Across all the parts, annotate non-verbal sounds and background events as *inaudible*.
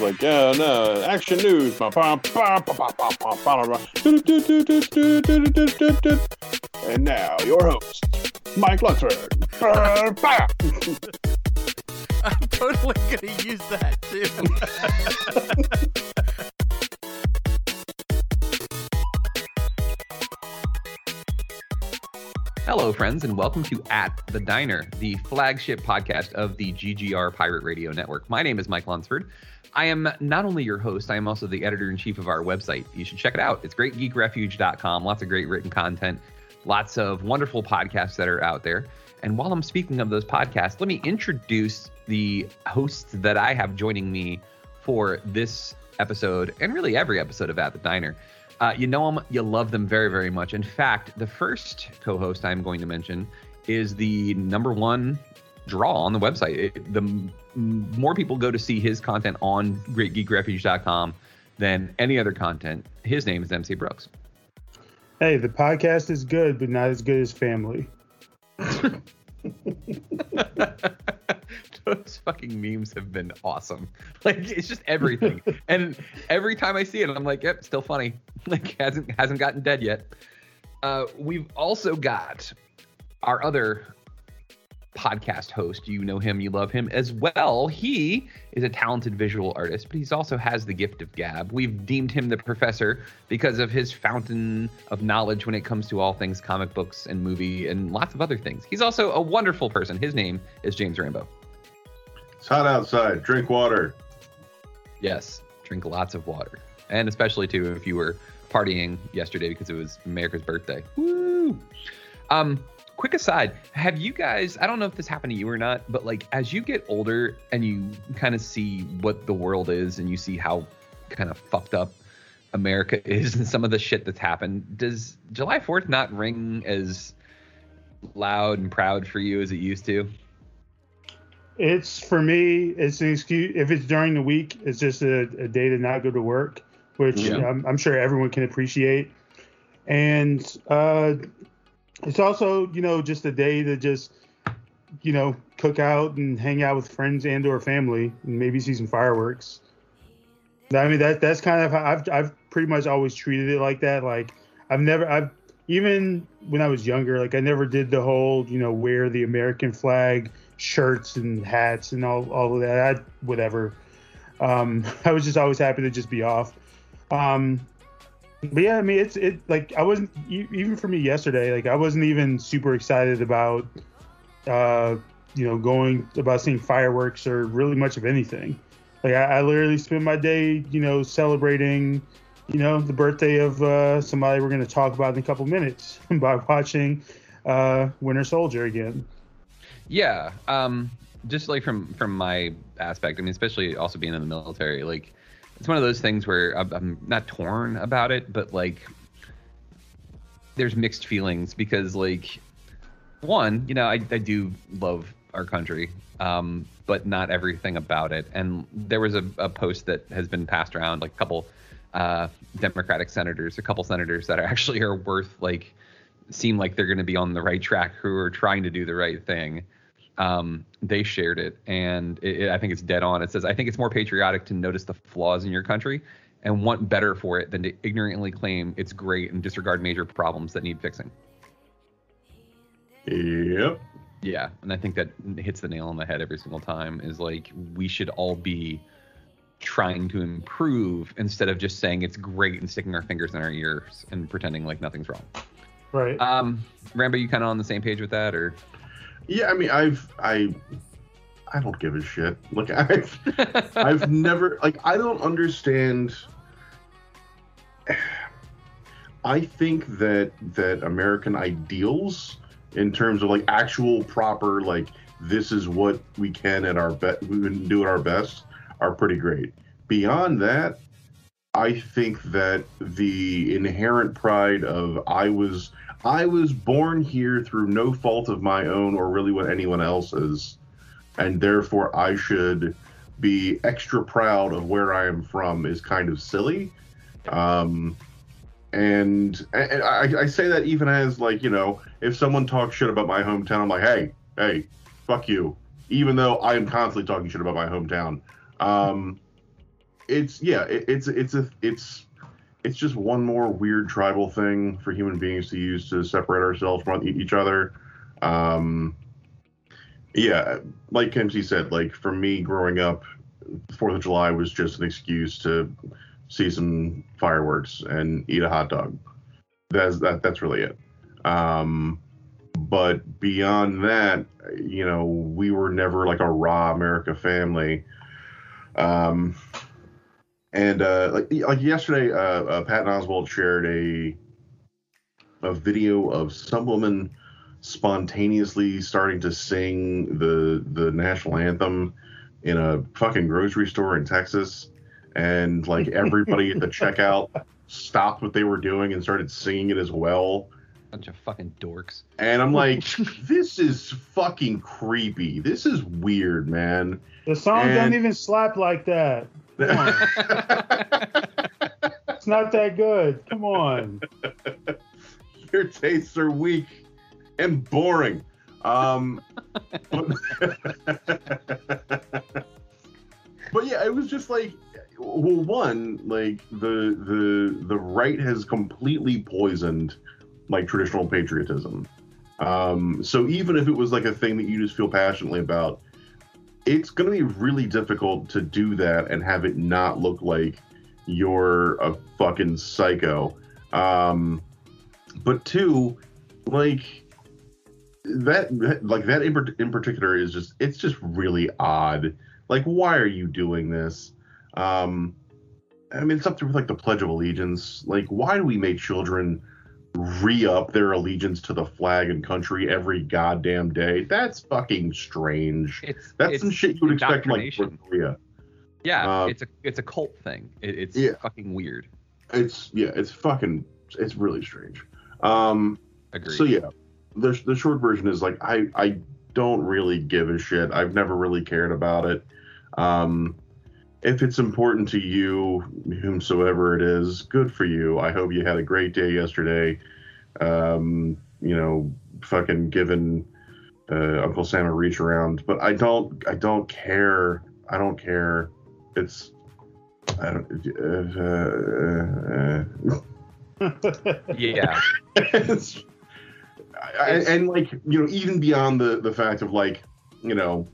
It's like, yeah, no, action news. And now, your host, Mike Lunsford. I'm totally gonna use that too. *laughs* Hello, friends, and welcome to At the Diner, the flagship podcast of the GGR Pirate Radio Network. My name is Mike Lunsford. I am not only your host, I am also the editor in chief of our website. You should check it out. It's greatgeekrefuge.com. Lots of great written content, lots of wonderful podcasts that are out there. And while I'm speaking of those podcasts, let me introduce the hosts that I have joining me for this episode and really every episode of At the Diner. Uh, you know them, you love them very, very much. In fact, the first co host I'm going to mention is the number one draw on the website. It, the m- more people go to see his content on greatgeekrefuge.com than any other content. His name is MC Brooks. Hey, the podcast is good, but not as good as family. *laughs* *laughs* Those fucking memes have been awesome. *laughs* Like it's just everything. and every time I see it, I'm like, yep, still funny. Like hasn't hasn't gotten dead yet. Uh, we've also got our other podcast host. You know him, you love him as well. He is a talented visual artist, but he's also has the gift of gab. We've deemed him the professor because of his fountain of knowledge when it comes to all things comic books and movie and lots of other things. He's also a wonderful person. His name is James Rambo. It's hot outside. Drink water. Yes, drink lots of water. And especially too if you were partying yesterday because it was America's birthday. Woo! Um, quick aside, have you guys, I don't know if this happened to you or not, but like as you get older and you kind of see what the world is and you see how kind of fucked up America *laughs* is and some of the shit that's happened, does July 4th not ring as loud and proud for you as it used to? It's for me. It's an excuse. If it's during the week, it's just a, a day to not go to work, which Yeah. I'm, I'm sure everyone can appreciate. And uh, it's also, you know, just a day to just, you know, cook out and hang out with friends and or family, and maybe see some fireworks. I mean, that that's kind of how I've I've pretty much always treated it like that. Like I've never I've even when I was younger, like I never did the whole, you know, wear the American flag shirts and hats and all, all of that. I, whatever. Um, *laughs* I was just always happy to just be off. Um, but yeah, I mean, it's it like I wasn't even for me yesterday. Like I wasn't even super excited about, uh, you know, going about seeing fireworks or really much of anything. Like I, I literally spent my day, you know, celebrating, you know, the birthday of uh, somebody we're going to talk about in a couple minutes *laughs* by watching uh, Winter Soldier again. Yeah. Um, just like from from my aspect, I mean, especially also being in the military, like it's one of those things where I'm, not torn about it, but like there's mixed feelings because like one, you know, I, I do love our country, um, but not everything about it. And there was a, a post that has been passed around, like a couple uh, Democratic senators, a couple senators that are actually are worth like seem like they're going to be on the right track, who are trying to do the right thing, um, they shared it, and it, it, I think it's dead on. It says, "I think it's more patriotic to notice the flaws in your country and want better for it than to ignorantly claim it's great and disregard major problems that need fixing." Yep. Yeah, and I think that hits the nail on the head every single time. Is like we should all be trying to improve instead of just saying it's great and sticking our fingers in our ears and pretending like nothing's wrong. Right. Um, Rambo, you kind of on the same page with that, or? Yeah, I mean, I've I I don't give a shit. Like *laughs* I've *laughs* I've never like I don't understand. I think that that American ideals, in terms of like actual proper like this is what we can at our best we can do at our best, are pretty great. Beyond that, I think that the inherent pride of I was I was born here through no fault of my own or really what anyone else's, and therefore I should be extra proud of where I am from is kind of silly. Um, and, and I, I say that even as like you know if someone talks shit about my hometown, I'm like, hey, hey, fuck you. Even though I am constantly talking shit about my hometown, um, it's yeah, it, it's it's a it's it's just one more weird tribal thing for human beings to use to separate ourselves from each other. Um, yeah, like MC said, like for me growing up, Fourth of July was just an excuse to see some fireworks and eat a hot dog. That's that. That's really it. Um, but beyond that, you know, we were never like a raw America family. Um, and uh, like like yesterday, uh, uh, Patton Oswalt shared a a video of some woman spontaneously starting to sing the the national anthem in a fucking grocery store in Texas, and like everybody at the *laughs* checkout stopped what they were doing and started singing it as well. Bunch of fucking dorks. And I'm like, *laughs* this is fucking creepy. This is weird, man. The song And- doesn't even slap like that. It's not that good. Come on. Your tastes are weak and boring. Um, but, *laughs* but yeah, it was just like, well, one, like the the the right has completely poisoned like traditional patriotism. Um, so even if it was like a thing that you just feel passionately about, it's going to be really difficult to do that and have it not look like you're a fucking psycho. Um, but two, like that, like that in, in particular is just it's just really odd. Like, why are you doing this? Um, I mean, it's up to like the Pledge of Allegiance. Like, why do we make children re-up their allegiance to the flag and country every goddamn day? That's fucking strange. It's That's it's some shit you would expect like. North Korea. Yeah, Um, it's a it's a cult thing. It, it's Yeah. fucking weird. It's yeah, it's fucking it's really strange. Um Agreed. so yeah, the the short version is like I I don't really give a shit. I've never really cared about it. Um if it's important to you, whomsoever it is, good for you. I hope you had a great day yesterday. Um, you know, fucking giving uh, Uncle Sam a reach around, but I don't I don't care. I don't care. It's I don't uh, uh, uh, yeah. it's- *laughs* I- and, and like you know even beyond the the fact of like you know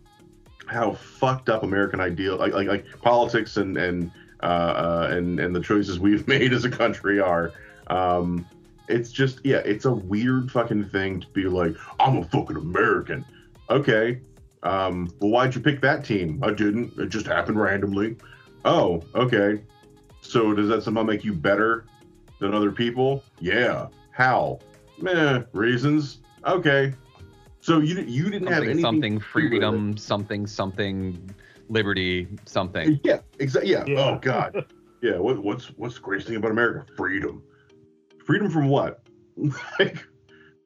how fucked up American ideal like like, like politics and and uh, uh, and and the choices we've *laughs* made as a country are. Um, it's just yeah, it's a weird fucking thing to be like I'm a fucking American. Okay, um, well why'd you pick that team? I didn't. It just happened randomly. Oh, okay. So does that somehow make you better than other people? Yeah. How? Meh, reasons. Okay. So you you didn't have Something anything something to do with it. freedom something something liberty something. Yeah, exactly. Yeah. Yeah. Oh God. Yeah. What, what's what's the greatest thing about America? Freedom. Freedom from what? *laughs* like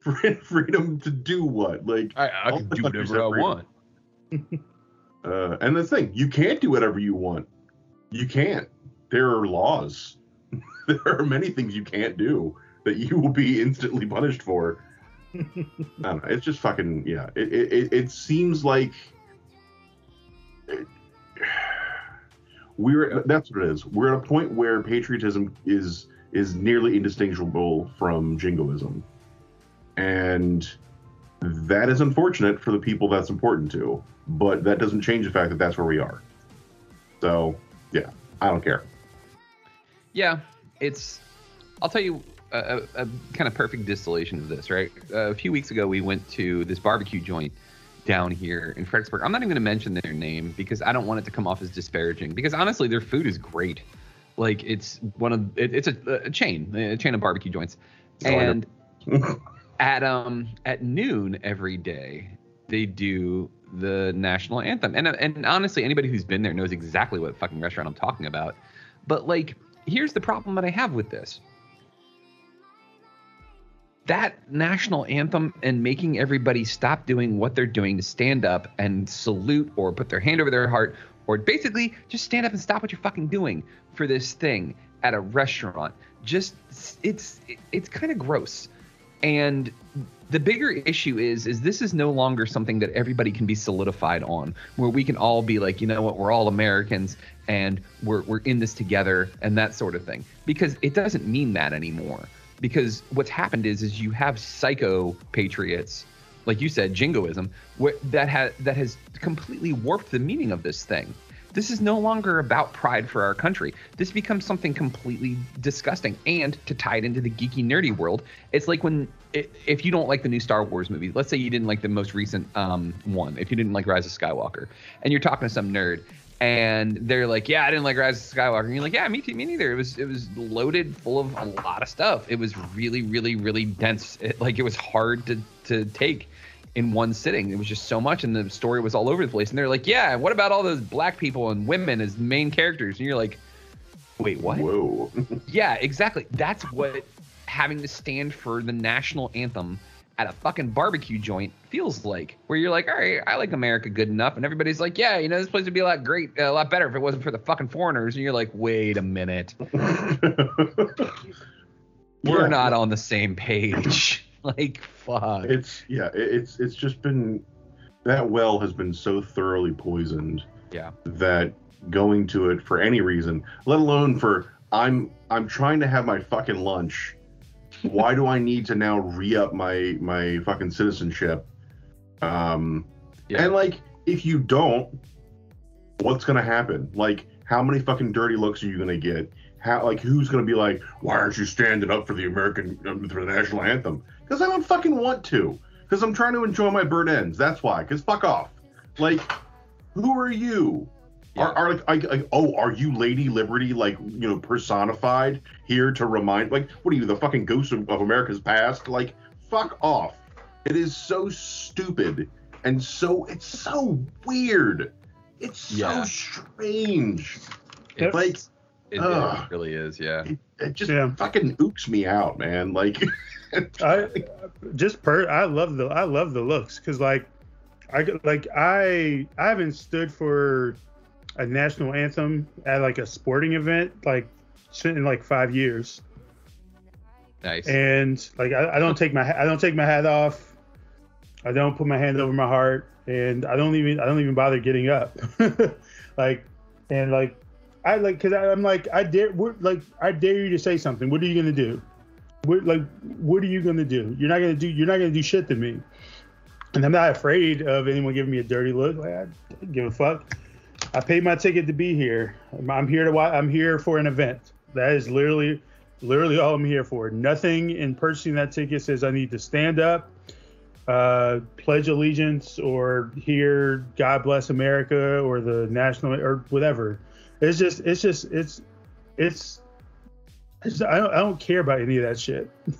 fre- freedom to do what? Like I, I can do whatever I want. *laughs* Uh, and the thing, you can't do whatever you want. You can't. There are laws. *laughs* there are many things you can't do. that you will be instantly punished for. *laughs* I don't know. It's just fucking yeah. It it, it, it seems like it- *sighs* we're that's what it is. We're at a point where patriotism is is nearly indistinguishable from jingoism, and that is unfortunate for the people that's important to. But that doesn't change the fact that that's where we are. So yeah, I don't care. Yeah, it's. I'll tell you a, a, kind of perfect distillation of this. Right, a few weeks ago we went to this barbecue joint down here in Fredericksburg. I'm not even going to mention their name because I don't want it to come off as disparaging. Because honestly, their food is great. Like it's one of it, it's a, a chain, a chain of barbecue joints, and *laughs* at um at noon every day they do the national anthem. And and honestly, anybody who's been there knows exactly what fucking restaurant I'm talking about. But like, here's the problem that I have with this. That national anthem and making everybody stop doing what they're doing to stand up and salute or put their hand over their heart or basically just stand up and stop what you're fucking doing for this thing at a restaurant. Just it's it's kind of gross. And the bigger issue is is this is no longer something that everybody can be solidified on where we can all be like you know what we're all americans and we're, we're in this together and that sort of thing because it doesn't mean that anymore because what's happened is is you have psycho patriots like you said jingoism where that has that has completely warped the meaning of this thing this is no longer about pride for our country. This becomes something completely disgusting. And to tie it into the geeky, nerdy world, it's like when if you don't like the new Star Wars movie, let's say you didn't like the most recent um, one, if you didn't like Rise of Skywalker, and you're talking to some nerd, and they're like, "Yeah, I didn't like Rise of Skywalker," and you're like, "Yeah, me too, me neither." It was it was loaded full of a lot of stuff. It was really, really, really dense. It, like it was hard to to take in one sitting. It was just so much, and the story was all over the place. And they're like, "Yeah, what about all those black people and women as main characters?" And you're like, "Wait, what?" Whoa. *laughs* Yeah, exactly. That's what having to stand for the national anthem at a fucking barbecue joint feels like. Where you're like, "All right, I like America good enough," and everybody's like, "Yeah, you know, this place would be a lot great, a lot better if it wasn't for the fucking foreigners." And you're like, "Wait a minute, *laughs* we're Yeah. not on the same page." *laughs* like, fuck. It's yeah, it's it's just been that well has been so thoroughly poisoned yeah. that going to it for any reason, let alone for I'm I'm trying to have my fucking lunch. Why do I need to now re-up my my fucking citizenship? Um Yeah. and like if you don't, what's gonna happen? Like how many fucking dirty looks are you gonna get? How like who's gonna be like, why aren't you standing up for the American um, for the national anthem? Because I don't fucking want to. Because I'm trying to enjoy my burnt ends. That's why. Because fuck off. Like, who are you? Are, are like, I, I, oh, are you Lady Liberty, like you know, personified here to remind? Like, what are you, the fucking ghost of, of America's past? Like, fuck off. It is so stupid and so it's so weird. It's so Yeah. strange. It's, Like, it, ugh. it really is, yeah. It just Yeah. fucking ooks me out, man. Like, *laughs* I just per I love the I love the looks because like I like I I haven't stood for a national anthem at like a sporting event like in like five years. Nice. and like I, I don't take my I don't take my hat off. I don't put my hand over my heart. And I don't even I don't even bother getting up. *laughs* Like and like I like because I'm like I dare we're, like I dare you to say something. What are you gonna do? What like what are you gonna do? You're not gonna do you're not gonna do shit to me. And I'm not afraid of anyone giving me a dirty look. Like I don't give a fuck I paid my ticket to be here I'm here to I'm here for an event that is literally literally all I'm here for. Nothing in purchasing that ticket says I need to stand up, uh, pledge allegiance, or hear "God Bless America" or the national or whatever. It's just, it's just, it's, it's. it's I don't, I don't care about any of that shit. *laughs*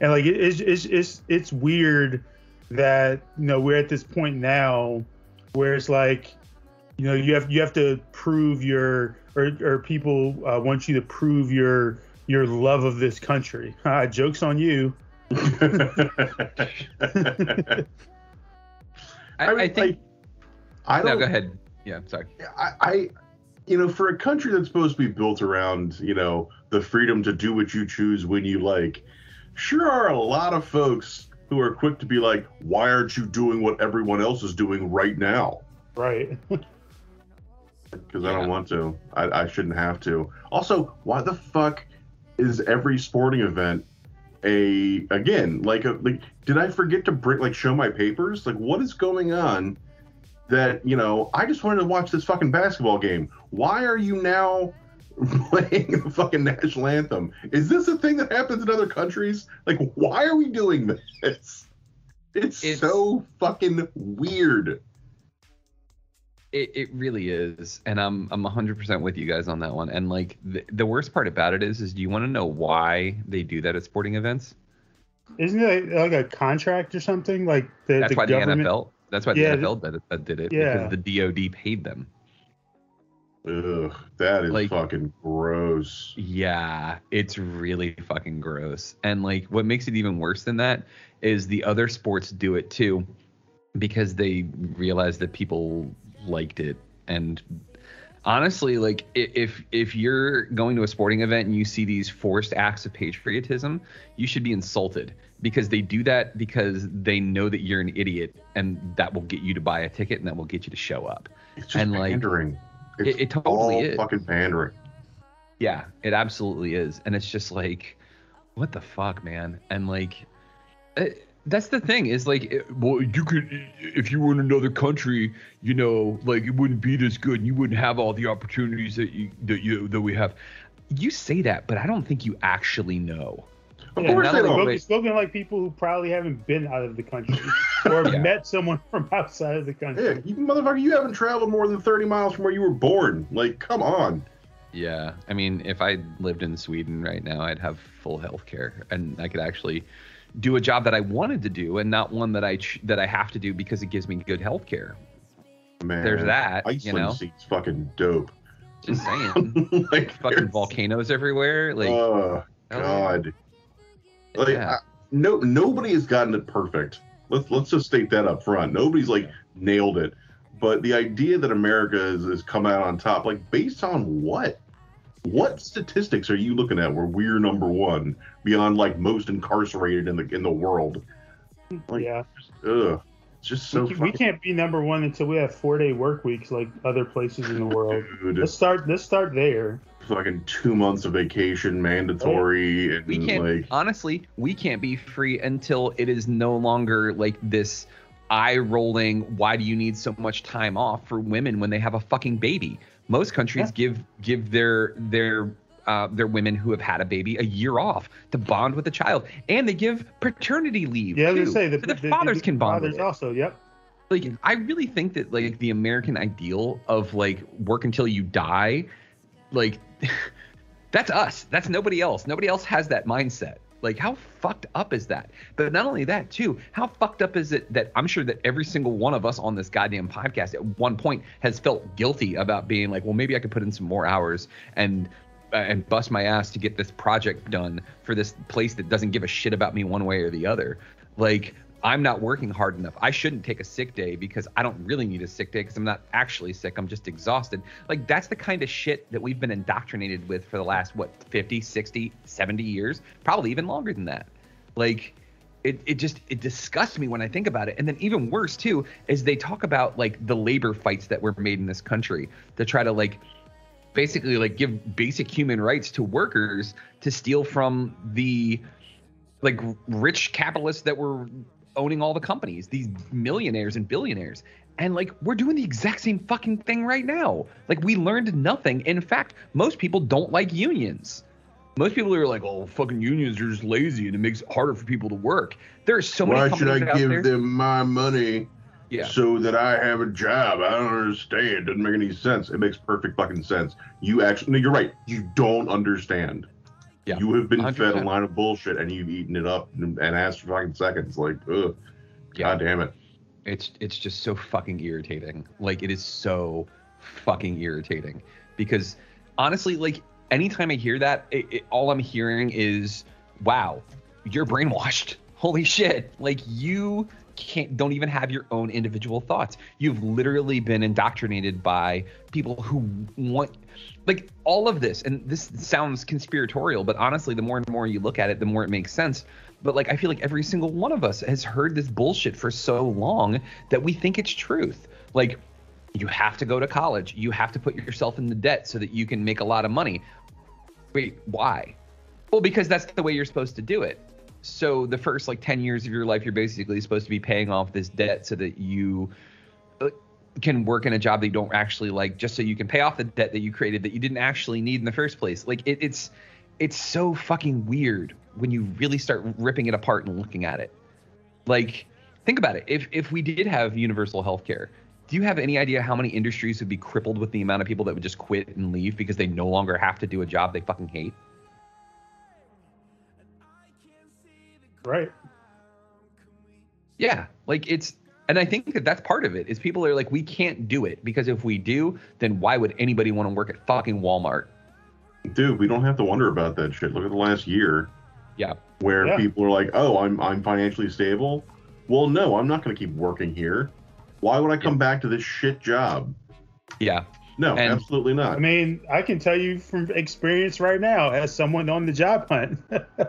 And like, it, it's, it's, it's, it's weird that you know we're at this point now where it's like you know you have you have to prove your or, or people uh, want you to prove your your love of this country *laughs* ah, jokes on you I, I mean, I think. I don't. go ahead. Yeah, sorry. I, I, you know, for a country that's supposed to be built around, you know, the freedom to do what you choose when you like, sure are a lot of folks who are quick to be like, "Why aren't you doing what everyone else is doing right now?" Right. *laughs* Because I don't want to. I, I shouldn't have to. Also, why the fuck is every sporting event a again like a like? Did I forget to bring like show my papers? Like, what is going on? That you know, I just wanted to watch this fucking basketball game. Why are you now *laughs* playing the fucking national anthem? Is this a thing that happens in other countries? Like, why are we doing this? It's, It's- so fucking weird. It, it really is, and I'm I'm 100% with you guys on that one. And like the, the worst part about it is, is do you want to know why they do that at sporting events? Isn't it like a contract or something? Like the, That's the why government. the NFL. That's why the Yeah, NFL did it, did it yeah. because the DoD paid them. Ugh, that is Like- fucking gross. Yeah, it's really fucking gross. And like what makes it even worse than that is the other sports do it too because they realize that people liked it and honestly like if if you're going to a sporting event and you see these forced acts of patriotism, you should be insulted because they do that because they know that you're an idiot and that will get you to buy a ticket and that will get you to show up. It's just and like pandering. It's it, it totally all is. fucking pandering. Yeah, it absolutely is. And it's just like, what the fuck, man? And like, uh, that's the thing is like, it- well, you could, if you were in another country, you know, like it wouldn't be this good and you wouldn't have all the opportunities that you, that you, that we have. You say that, but I don't think you actually know. Of Yeah, course they like don't. spoken, spoken like people who probably haven't been out of the country or Yeah. met someone *laughs* from outside of the country. Yeah, you motherfucker, you haven't traveled more than 30 miles from where you were born. Like, come on. Yeah, I mean, if I lived in Sweden right now, I'd have full health care, and I could actually do a job that I wanted to do, and not one that I ch- that I have to do because it gives me good health care. Man. There's that, Iceland you know? seems fucking dope. Just saying. *laughs* like, fucking there's- volcanoes everywhere. Like, oh, hell God. Like, Yeah. I- no, nobody has gotten it perfect. Let's let's just state that up front. Nobody's like nailed it. But the idea that America is, is come out on top, like based on what? What statistics are you looking at where we're number one beyond like most incarcerated in the in the world? Like, yeah. ugh, just so. we, can, we can't be number one until we have four day work weeks like other places in the world. Dude. let's start. Let's start there. fucking two months of vacation mandatory oh, and we can't like honestly we can't be free until it is no longer like this eye rolling why do you need so much time off for women when they have a fucking baby most countries give give their their uh, their women who have had a baby a year off to bond with the child and they give paternity leave Yeah, too, gonna say the, so the, fathers can bond with Fathers also. Yep. like I really think that like the American ideal of like work until you die, like *laughs* that's us. That's nobody else. Nobody else has that mindset. Like how fucked up is that? But not only that too, how fucked up is it that I'm sure that every single one of us on this goddamn podcast at one point has felt guilty about being like, well, maybe I could put in some more hours and uh, and bust my ass to get this project done for this place that doesn't give a shit about me one way or the other. Like I'm not working hard enough. I shouldn't take a sick day because I don't really need a sick day because I'm not actually sick. I'm just exhausted. Like that's the kind of shit that we've been indoctrinated with for the last what 50, 60, 70 years, probably even longer than that. Like it, it just it disgusts me when I think about it. And then even worse too is they talk about like the labor fights that were made in this country to try to like basically like give basic human rights to workers to steal from the like rich capitalists that were owning all the companies, these millionaires and billionaires. And like we're doing the exact same fucking thing right now. Like we learned nothing. In fact, most people don't like unions. Most people are like, "Oh, fucking unions are just lazy and it makes it harder for people to work." There are so many why should I out give there. them my money Yeah. so that I have a job? I don't understand. It Doesn't make any sense. It makes perfect fucking sense. You actually, no, you're right. You don't understand. Yeah, You have been fed a line of bullshit and you've eaten it up and, asked for fucking seconds. Like, ugh. God damn it. it's it's just so fucking irritating. Like it is so fucking irritating because honestly, like anytime I hear that, it, it, all I'm hearing is, "Wow, you're brainwashed. *laughs* Holy shit! Like you can't don't even have your own individual thoughts. You've literally been indoctrinated by people who want." Like all of this, and this sounds conspiratorial, but honestly, the more and more you look at it, the more it makes sense. but like I feel like every single one of us has heard this bullshit for so long that we think it's truth. Like you have to go to college, you have to put yourself in the debt so that you can make a lot of money. Wait, why? Well, because that's the way you're supposed to do it. So the first like 10 years of your life you're basically supposed to be paying off this debt so that you uh, can work in a job that you don't actually like just so you can pay off the debt that you created that you didn't actually need in the first place. Like it, it's it's so fucking weird when you really start ripping it apart and looking at it. Like, think about it. If if we did have universal health care, do you have any idea how many industries would be crippled with the amount of people that would just quit and leave because they no longer have to do a job they fucking hate? Right. Yeah, like it's and I think that that's part of it is people are like we can't do it because if we do, then why would anybody want to work at fucking Walmart? Dude, we don't have to wonder about that shit. Look at the last year. Yeah. Where Yeah. people are like, "Oh, I'm I'm financially stable." Well, no, I'm not going to keep working here. Why would I come back to this shit job? Yeah. No, And- absolutely not. I mean, I can tell you from experience right now, as someone on the job hunt,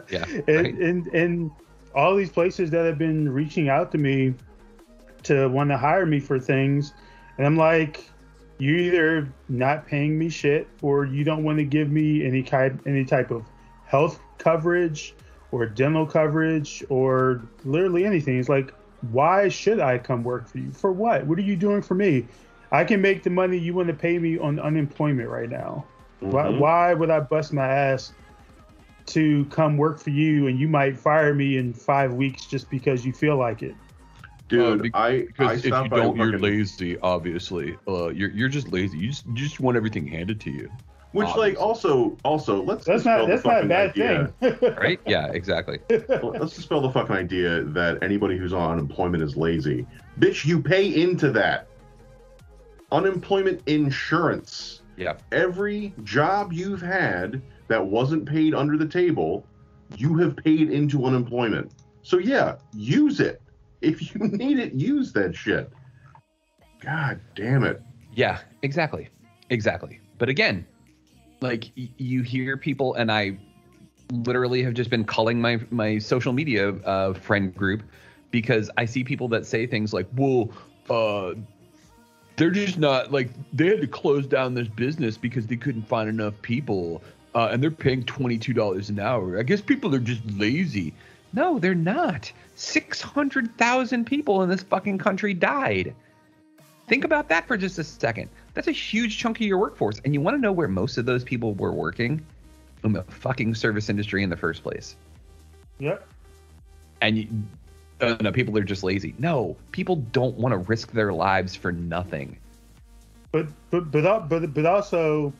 Yeah. *laughs* and, right? and and all these places that have been reaching out to me to want to hire me for things, and I'm like, you're either not paying me shit, or you don't want to give me any kind any type of health coverage or dental coverage or literally anything. It's like, why should I come work for you? For what? What are you doing for me? I can make the money you want to pay me on unemployment right now. Why, Mhm. why would I bust my ass to come work for you and you might fire me in five weeks just because you feel like it? Dude, Uh, be- I I Because if you don't, you're fucking- lazy. Obviously, uh, you're you're just lazy. You just you just want everything handed to you. Which, like, also, also, let's That's dispel not the that's not a bad idea. thing. *laughs* right? Yeah, exactly. Well, Let's dispel the fucking idea that anybody who's on unemployment is lazy. Bitch, you pay into that. Unemployment insurance. Yeah. Every job you've had that wasn't paid under the table, you have paid into unemployment. So yeah, use it. If you *laughs* need it, use that shit. God damn it. Yeah, exactly. Exactly. But again, like y- you hear people and I literally have just been culling my my social media uh, friend group because I see people that say things like, "Well, uh they're just not like they had to close down this business because they couldn't find enough people uh, and they're paying $22 an hour. I guess people are just lazy." No, they're not. 600,000 people in this fucking country died. Think about that for just a second. That's a huge chunk of your workforce. And you want to know where most of those people were working? In the fucking service industry in the first place. Yep. And you, uh, no, people are just lazy. No, people don't want to risk their lives for nothing. But but but but but also,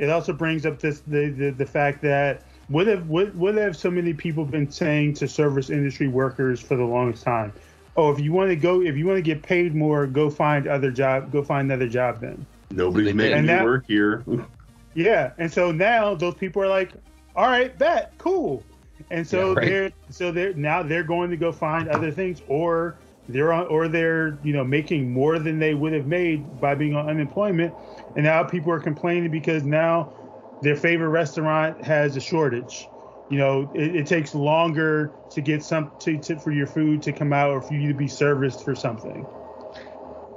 it also brings up this the the, the fact that what have what what have so many people been saying to service industry workers for the longest time? Oh, if you want to go, if you want to get paid more, go find other job, go find another job then. Nobody's they making me And that- work here. *laughs* Yeah, and so now those people are like, all right, bet, cool. And so Yeah, right. they're so they're now they're going to go find other things, or they're on, or they're you know making more than they would have made by being on unemployment, and now people are complaining because now their favorite restaurant has a shortage. You know, it, it takes longer to get some to, to for your food to come out or for you to be serviced for something.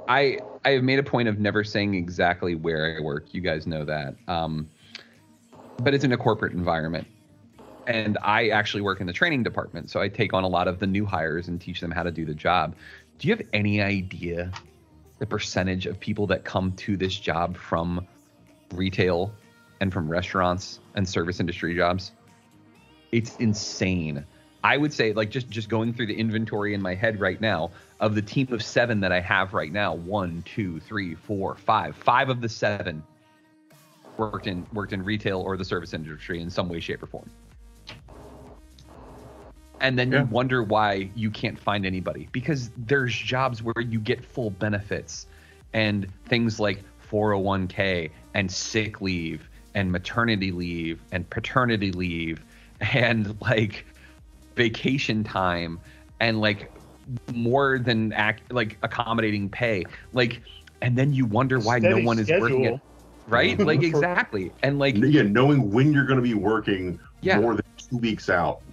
I I have made a point of never saying exactly where I work. You guys know that. Um, but it's in a corporate environment. And I actually work in the training department, so I take on a lot of the new hires and teach them how to do the job. Do you have any idea the percentage of people that come to this job from retail and from restaurants and service industry jobs? It's insane. I would say, like, just just going through the inventory in my head right now of the team of seven that I have right now, one, two, three, four, five, five of the seven worked in worked in retail or the service industry in some way, shape, or form. And then Yeah. you wonder why you can't find anybody because there's jobs where you get full benefits and things like 401k and sick leave and maternity leave and paternity leave and like vacation time and like more than act like accommodating pay like and then you wonder why no Steady one is working schedule. it right *laughs* like exactly and like yeah, knowing when you're going to be working Yeah. more than two weeks out.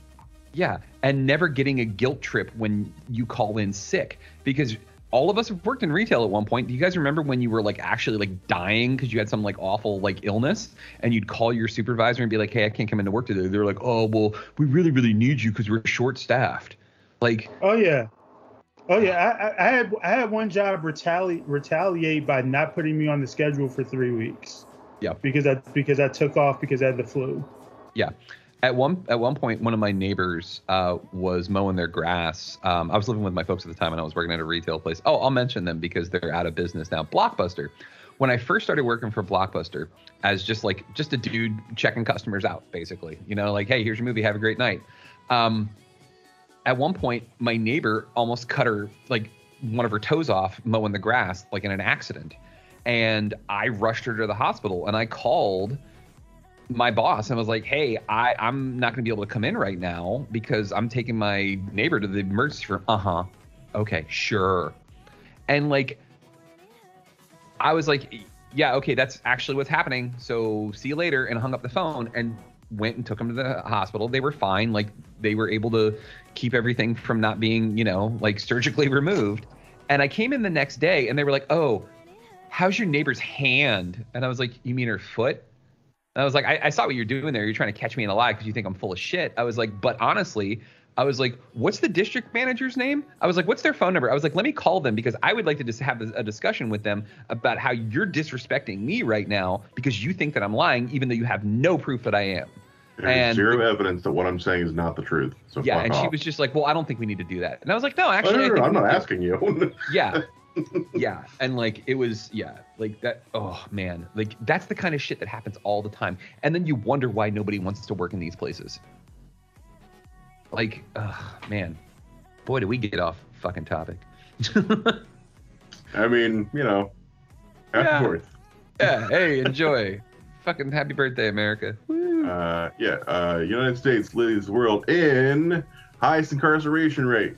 Yeah, and never getting a guilt trip when you call in sick because all of us have worked in retail at one point. Do you guys remember when you were like actually like dying because you had some like awful like illness and you'd call your supervisor and be like, "Hey, I can't come into work today." They're like, "Oh, well, we really really need you because we're short staffed." Like, Oh yeah, oh yeah. I, I, I had I had one job retaliate retaliate by not putting me on the schedule for three weeks. Yeah. Because I because I took off because I had the flu. Yeah. At one at one point, one of my neighbors uh, was mowing their grass. Um, I was living with my folks at the time, and I was working at a retail place. Oh, I'll mention them because they're out of business now. Blockbuster. When I first started working for Blockbuster, as just like just a dude checking customers out, basically, you know, like, hey, here's your movie, have a great night. Um, at one point, my neighbor almost cut her like one of her toes off mowing the grass, like in an accident, and I rushed her to the hospital, and I called my boss and was like, "Hey, I I'm not going to be able to come in right now because I'm taking my neighbor to the emergency room." Uh huh. Okay, sure. And like, I was like, "Yeah, okay, that's actually what's happening. So see you later." And hung up the phone and went and took him to the hospital. They were fine. Like they were able to keep everything from not being, you know, like surgically *laughs* removed. And I came in the next day and they were like, "Oh, how's your neighbor's hand?" And I was like, "You mean her foot?" And I was like, I, I saw what you're doing there. You're trying to catch me in a lie because you think I'm full of shit. I was like, but honestly, I was like, what's the district manager's name? I was like, what's their phone number? I was like, let me call them because I would like to just have a discussion with them about how you're disrespecting me right now because you think that I'm lying, even though you have no proof that I am. There's And- zero evidence that what I'm saying is not the truth. So yeah, and she was just like, well, I don't think we need to do that. And I was like, no, Oh, actually, no, no, no, I'm not do." asking you. *laughs* yeah yeah and like it was yeah like that oh man like that's the kind of shit that happens all the time. And then you wonder why nobody wants to work in these places. Like uh, man. Boy did we get off fucking topic. I mean, you know, Yeah. yeah hey enjoy. Fucking happy birthday america. Uh, yeah, uh, United States leads the world in highest incarceration rate,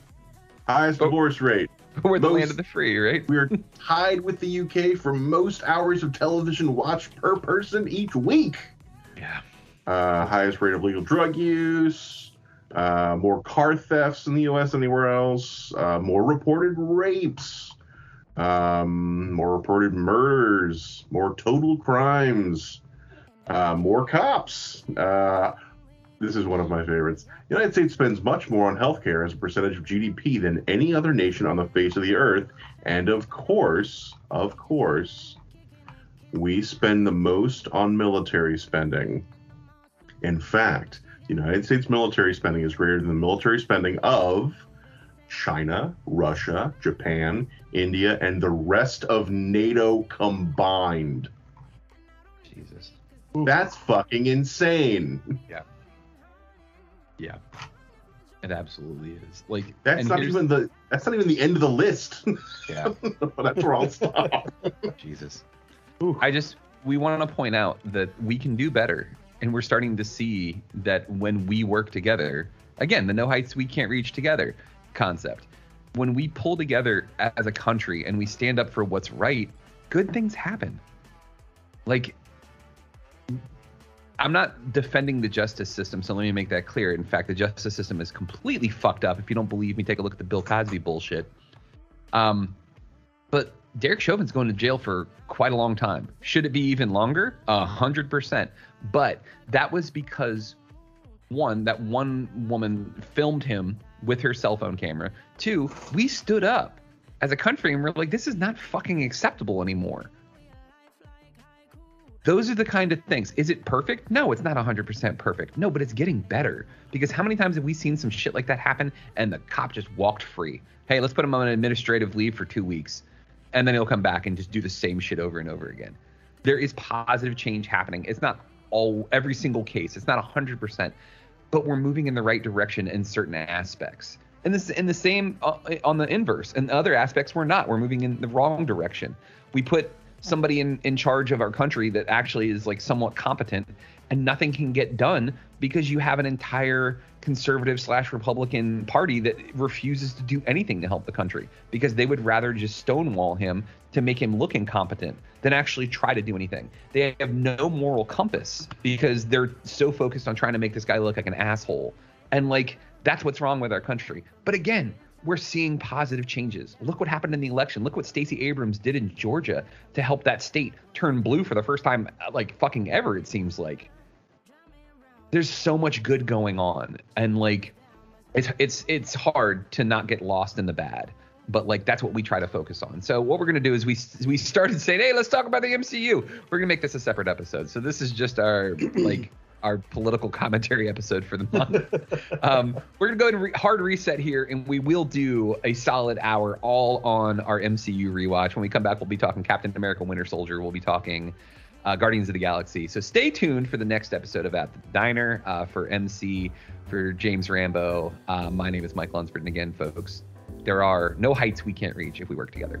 highest Oh. divorce rate. *laughs* we're the Most- land of the free right We're *laughs* tied with the UK for most hours of television watched per person each week. Yeah. Uh, highest rate of legal drug use, uh, more car thefts in the US than anywhere else, uh, more reported rapes, um, more reported murders, more total crimes, uh, more cops. This is one of my favorites. The United States spends much more on healthcare as a percentage of GDP than any other nation on the face of the earth. And of course, of course, we spend the most on military spending. In fact, the United States military spending is greater than the military spending of China, Russia, Japan, India, and the rest of NATO combined. jesus That's fucking insane. yeah yeah it absolutely is like That's not here's- even the that's not even the end of the list. yeah *laughs* that's where I'll stop. Jesus. I just we want to point out that we can do better, and we're starting to see that when we work together, again, the no heights we can't reach together concept. When we pull together as a country and we stand up for what's right, good things happen. Like I'm not defending the justice system, so let me make that clear. In fact, the justice system is completely fucked up. If you don't believe me, take a look at the Bill Cosby bullshit. Um, but Derek Chauvin's going to jail for quite a long time. Should it be even longer? A hundred percent. But that was because one, that one woman filmed him with her cell phone camera. Two, we stood up as a country and we're like, this is not fucking acceptable anymore. Those are the kind of things. Is it perfect? No, it's not 100% perfect. No, but it's getting better. Because how many times have we seen some shit like that happen and the cop just walked free? Hey, let's put him on administrative leave for two weeks. And then he'll come back and just do the same shit over and over again. There is positive change happening. It's not all every single case. It's not 100%, but we're moving in the right direction in certain aspects. And this in the same uh, on the inverse. In other aspects, we're not. We're moving in the wrong direction. We put somebody in, in charge of our country that actually is like somewhat competent and nothing can get done because you have an entire conservative slash republican party that refuses to do anything to help the country because they would rather just stonewall him to make him look incompetent than actually try to do anything they have no moral compass because they're so focused on trying to make this guy look like an asshole and like That's what's wrong with our country. But again, we're seeing positive changes. Look what happened in the election. Look what Stacey Abrams did in Georgia to help that state turn blue for the first time, like fucking ever, it seems like. There's so much good going on. And like, it's it's it's hard to not get lost in the bad but like that's what we try to focus on so what we're to do is we we started saying hey let's talk about the mcu we're to make this a separate episode so this is just our like our political commentary episode for the month um, we're to go ahead and re- hard reset here and we will do a solid hour all on our mcu rewatch when we come back we'll be talking captain america winter soldier we'll be talking uh, Guardians of the Galaxy. So stay tuned for the next episode of At the Diner. Uh, for MC, for James Rambo, uh, my name is Mike Lunsford. And again, folks, there are no heights we can't reach if we work together.